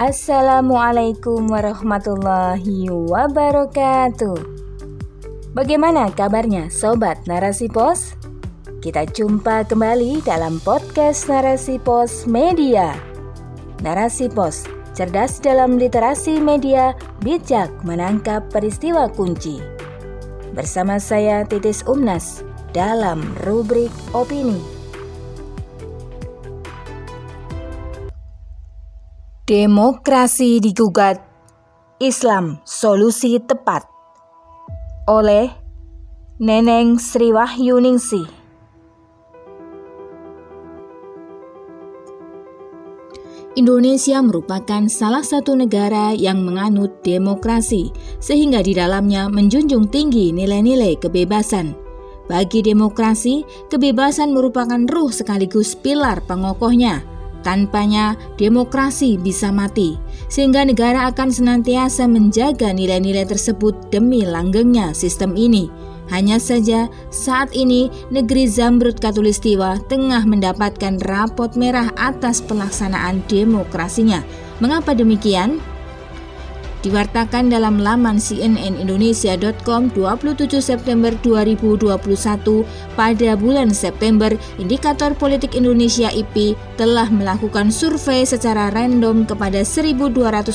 Assalamualaikum warahmatullahi wabarakatuh. Bagaimana kabarnya sobat Narasi Pos? Kita jumpa kembali dalam podcast Narasi Pos Media. Narasi Pos, cerdas dalam literasi media, bijak menangkap peristiwa kunci. Bersama saya Titis Umnas dalam rubrik opini. Demokrasi digugat, Islam solusi tepat. Oleh Neneng Sriwahyuningsih. Indonesia merupakan salah satu negara yang menganut demokrasi, sehingga di dalamnya menjunjung tinggi nilai-nilai kebebasan. Bagi demokrasi, kebebasan merupakan ruh sekaligus pilar pengokohnya Tanpanya, demokrasi bisa mati, sehingga negara akan senantiasa menjaga nilai-nilai tersebut demi langgengnya sistem ini. Hanya saja, saat ini negeri Zamrud Katulistiwa tengah mendapatkan rapot merah atas pelaksanaan demokrasinya. Mengapa demikian? Diwartakan dalam laman cnnindonesia.com 27 September 2021 pada bulan September, Indikator Politik Indonesia IP telah melakukan survei secara random kepada 1.200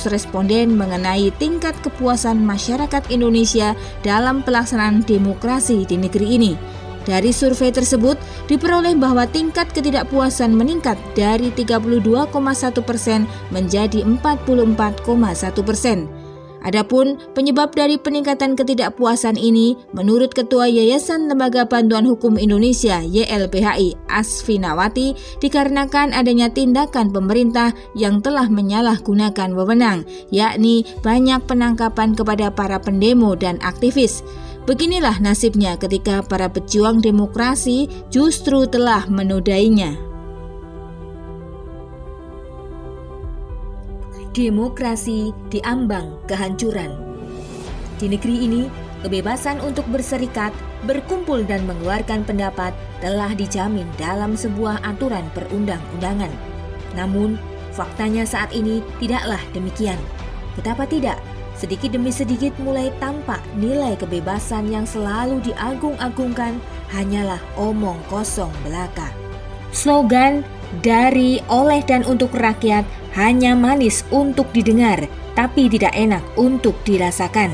responden mengenai tingkat kepuasan masyarakat Indonesia dalam pelaksanaan demokrasi di negeri ini. Dari survei tersebut diperoleh bahwa tingkat ketidakpuasan meningkat dari 32,1 persen menjadi 44,1 persen. Adapun penyebab dari peningkatan ketidakpuasan ini, menurut Ketua Yayasan Lembaga Bantuan Hukum Indonesia YLPHI Asfinawati, dikarenakan adanya tindakan pemerintah yang telah menyalahgunakan wewenang, yakni banyak penangkapan kepada para pendemo dan aktivis. Beginilah nasibnya ketika para pejuang demokrasi justru telah menodainya. Demokrasi diambang kehancuran. Di negeri ini, kebebasan untuk berserikat, berkumpul dan mengeluarkan pendapat telah dijamin dalam sebuah aturan perundang-undangan. Namun, faktanya saat ini tidaklah demikian. Betapa tidak, sedikit demi sedikit mulai tampak nilai kebebasan yang selalu diagung-agungkan hanyalah omong kosong belaka. Slogan dari, oleh, dan untuk rakyat hanya manis untuk didengar, tapi tidak enak untuk dirasakan.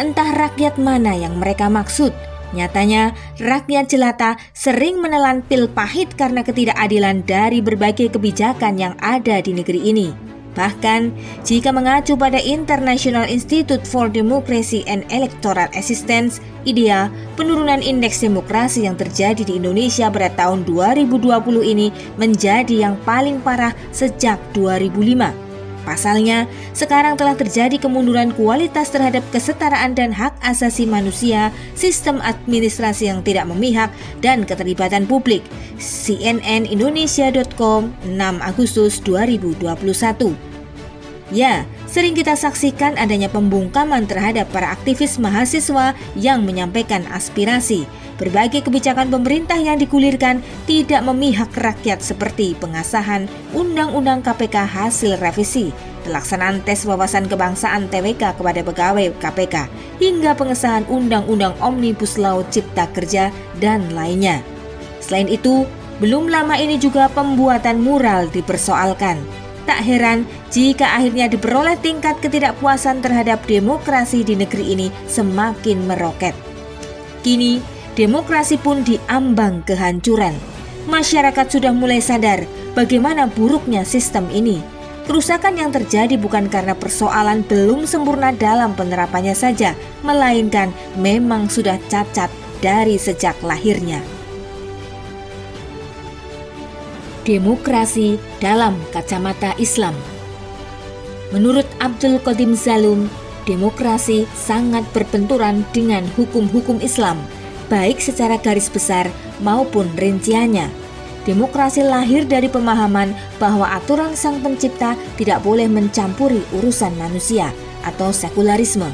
Entah rakyat mana yang mereka maksud. Nyatanya, rakyat jelata sering menelan pil pahit karena ketidakadilan dari berbagai kebijakan yang ada di negeri ini. Bahkan, jika mengacu pada International Institute for Democracy and Electoral Assistance, IDEA, penurunan indeks demokrasi yang terjadi di Indonesia pada tahun 2020 ini menjadi yang paling parah sejak 2005. Pasalnya, sekarang telah terjadi kemunduran kualitas terhadap kesetaraan dan hak asasi manusia, sistem administrasi yang tidak memihak, dan keterlibatan publik. CNN Indonesia.com 6 Agustus 2021 Ya, sering kita saksikan adanya pembungkaman terhadap para aktivis mahasiswa yang menyampaikan aspirasi. Berbagai kebijakan pemerintah yang digulirkan tidak memihak rakyat seperti pengasahan Undang-Undang KPK hasil revisi, pelaksanaan tes wawasan kebangsaan TWK kepada pegawai KPK, hingga pengesahan Undang-Undang Omnibus Law Cipta Kerja dan lainnya. Selain itu, belum lama ini juga pembuatan mural dipersoalkan. Tak heran jika akhirnya diperoleh tingkat ketidakpuasan terhadap demokrasi di negeri ini semakin meroket. Kini, demokrasi pun diambang kehancuran. Masyarakat sudah mulai sadar bagaimana buruknya sistem ini. Kerusakan yang terjadi bukan karena persoalan belum sempurna dalam penerapannya saja, melainkan memang sudah cacat dari sejak lahirnya. Demokrasi dalam kacamata Islam. Menurut Abdul Qadim Zalum, demokrasi sangat berbenturan dengan hukum-hukum Islam, baik secara garis besar maupun rinciannya. Demokrasi lahir dari pemahaman bahwa aturan Sang Pencipta tidak boleh mencampuri urusan manusia atau sekularisme.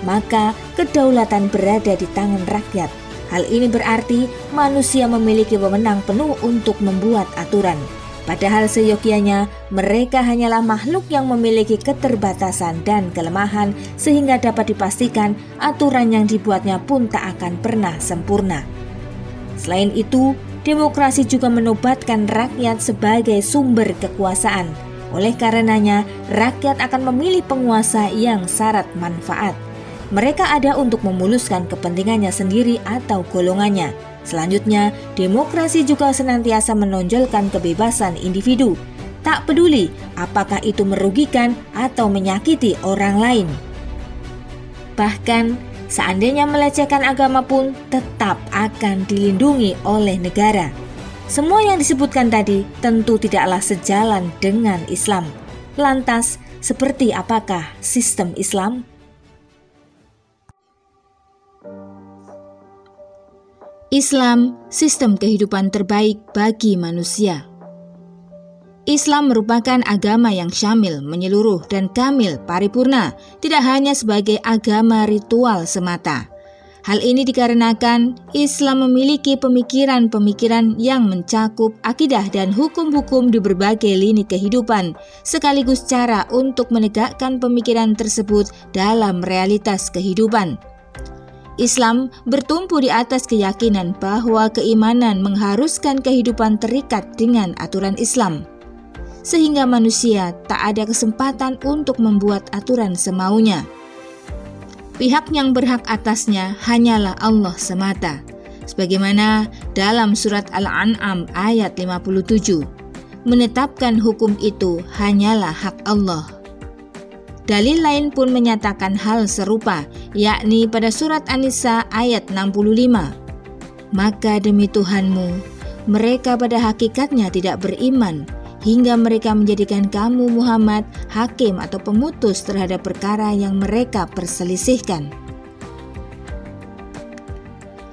Maka kedaulatan berada di tangan rakyat Hal ini berarti manusia memiliki wewenang penuh untuk membuat aturan. Padahal seyogianya mereka hanyalah makhluk yang memiliki keterbatasan dan kelemahan sehingga dapat dipastikan aturan yang dibuatnya pun tak akan pernah sempurna. Selain itu, demokrasi juga menobatkan rakyat sebagai sumber kekuasaan. Oleh karenanya, rakyat akan memilih penguasa yang syarat manfaat. Mereka ada untuk memuluskan kepentingannya sendiri atau golongannya Selanjutnya, demokrasi juga senantiasa menonjolkan kebebasan individu, tak peduli apakah itu merugikan atau menyakiti orang lain. Bahkan, seandainya melecehkan agama pun tetap akan dilindungi oleh negara. Semua yang disebutkan tadi tentu tidaklah sejalan dengan Islam. Lantas, seperti apakah sistem Islam? Islam, sistem kehidupan terbaik bagi manusia. Islam merupakan agama yang syamil, menyeluruh, dan kamil paripurna, tidak hanya sebagai agama ritual semata. Hal ini dikarenakan Islam memiliki pemikiran-pemikiran yang mencakup akidah dan hukum-hukum di berbagai lini kehidupan, sekaligus cara untuk menegakkan pemikiran tersebut dalam realitas kehidupan. Islam bertumpu di atas keyakinan bahwa keimanan mengharuskan kehidupan terikat dengan aturan Islam, sehingga manusia tak ada kesempatan untuk membuat aturan semaunya. Pihak yang berhak atasnya hanyalah Allah semata, sebagaimana dalam surat Al-An'am ayat 57, menetapkan hukum itu hanyalah hak Allah. Dalil lain pun menyatakan hal serupa, yakni pada surat An-Nisa ayat 65. Maka demi Tuhanmu, mereka pada hakikatnya tidak beriman, hingga mereka menjadikan kamu Muhammad hakim atau pemutus terhadap perkara yang mereka perselisihkan.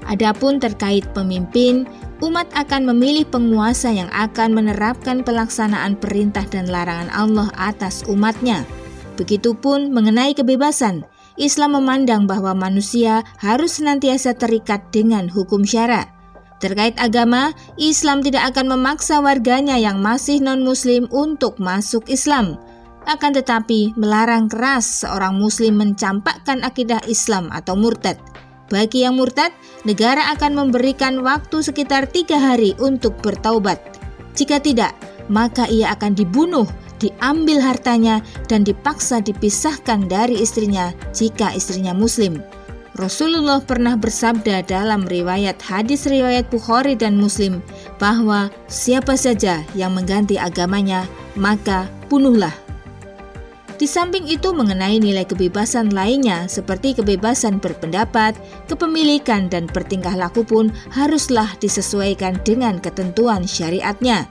Adapun terkait pemimpin, umat akan memilih penguasa yang akan menerapkan pelaksanaan perintah dan larangan Allah atas umatnya Begitupun mengenai kebebasan, Islam memandang bahwa manusia harus senantiasa terikat dengan hukum syara. Terkait agama, Islam tidak akan memaksa warganya yang masih non-Muslim untuk masuk Islam. Akan tetapi, melarang keras seorang Muslim mencampakkan akidah Islam atau murtad. Bagi yang murtad, negara akan memberikan waktu sekitar tiga hari untuk bertaubat. Jika tidak, maka ia akan dibunuh diambil hartanya dan dipaksa dipisahkan dari istrinya jika istrinya muslim. Rasulullah pernah bersabda dalam riwayat hadis riwayat Bukhari dan Muslim bahwa siapa saja yang mengganti agamanya maka bunuhlah. Di samping itu mengenai nilai kebebasan lainnya seperti kebebasan berpendapat, kepemilikan dan bertingkah laku pun haruslah disesuaikan dengan ketentuan syariatnya.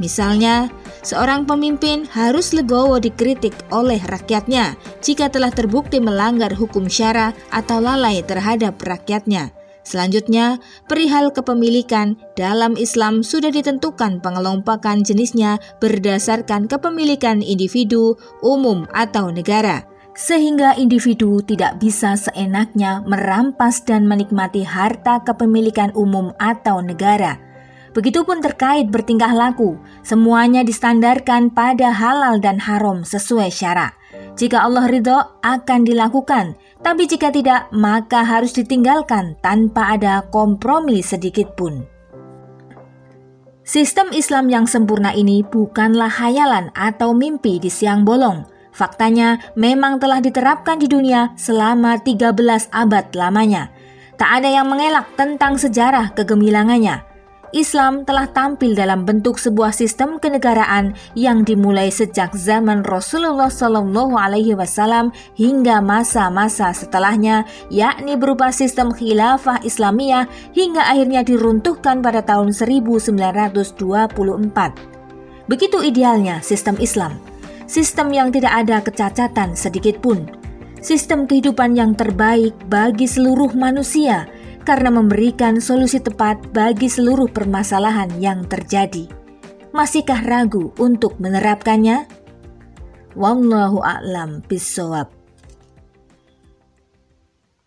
Misalnya, seorang pemimpin harus legowo dikritik oleh rakyatnya jika telah terbukti melanggar hukum syara atau lalai terhadap rakyatnya. Selanjutnya, perihal kepemilikan dalam Islam sudah ditentukan pengelompokan jenisnya berdasarkan kepemilikan individu, umum, atau negara sehingga individu tidak bisa seenaknya merampas dan menikmati harta kepemilikan umum atau negara Begitupun terkait bertingkah laku, semuanya distandarkan pada halal dan haram sesuai syarat. Jika Allah ridho akan dilakukan, tapi jika tidak maka harus ditinggalkan tanpa ada kompromi sedikit pun. Sistem Islam yang sempurna ini bukanlah hayalan atau mimpi di siang bolong. Faktanya memang telah diterapkan di dunia selama 13 abad lamanya. Tak ada yang mengelak tentang sejarah kegemilangannya. Islam telah tampil dalam bentuk sebuah sistem kenegaraan yang dimulai sejak zaman Rasulullah Shallallahu Alaihi Wasallam hingga masa-masa setelahnya, yakni berupa sistem khilafah Islamiyah hingga akhirnya diruntuhkan pada tahun 1924. Begitu idealnya sistem Islam, sistem yang tidak ada kecacatan sedikit pun, sistem kehidupan yang terbaik bagi seluruh manusia karena memberikan solusi tepat bagi seluruh permasalahan yang terjadi. Masihkah ragu untuk menerapkannya? Wallahu a'lam bishawab.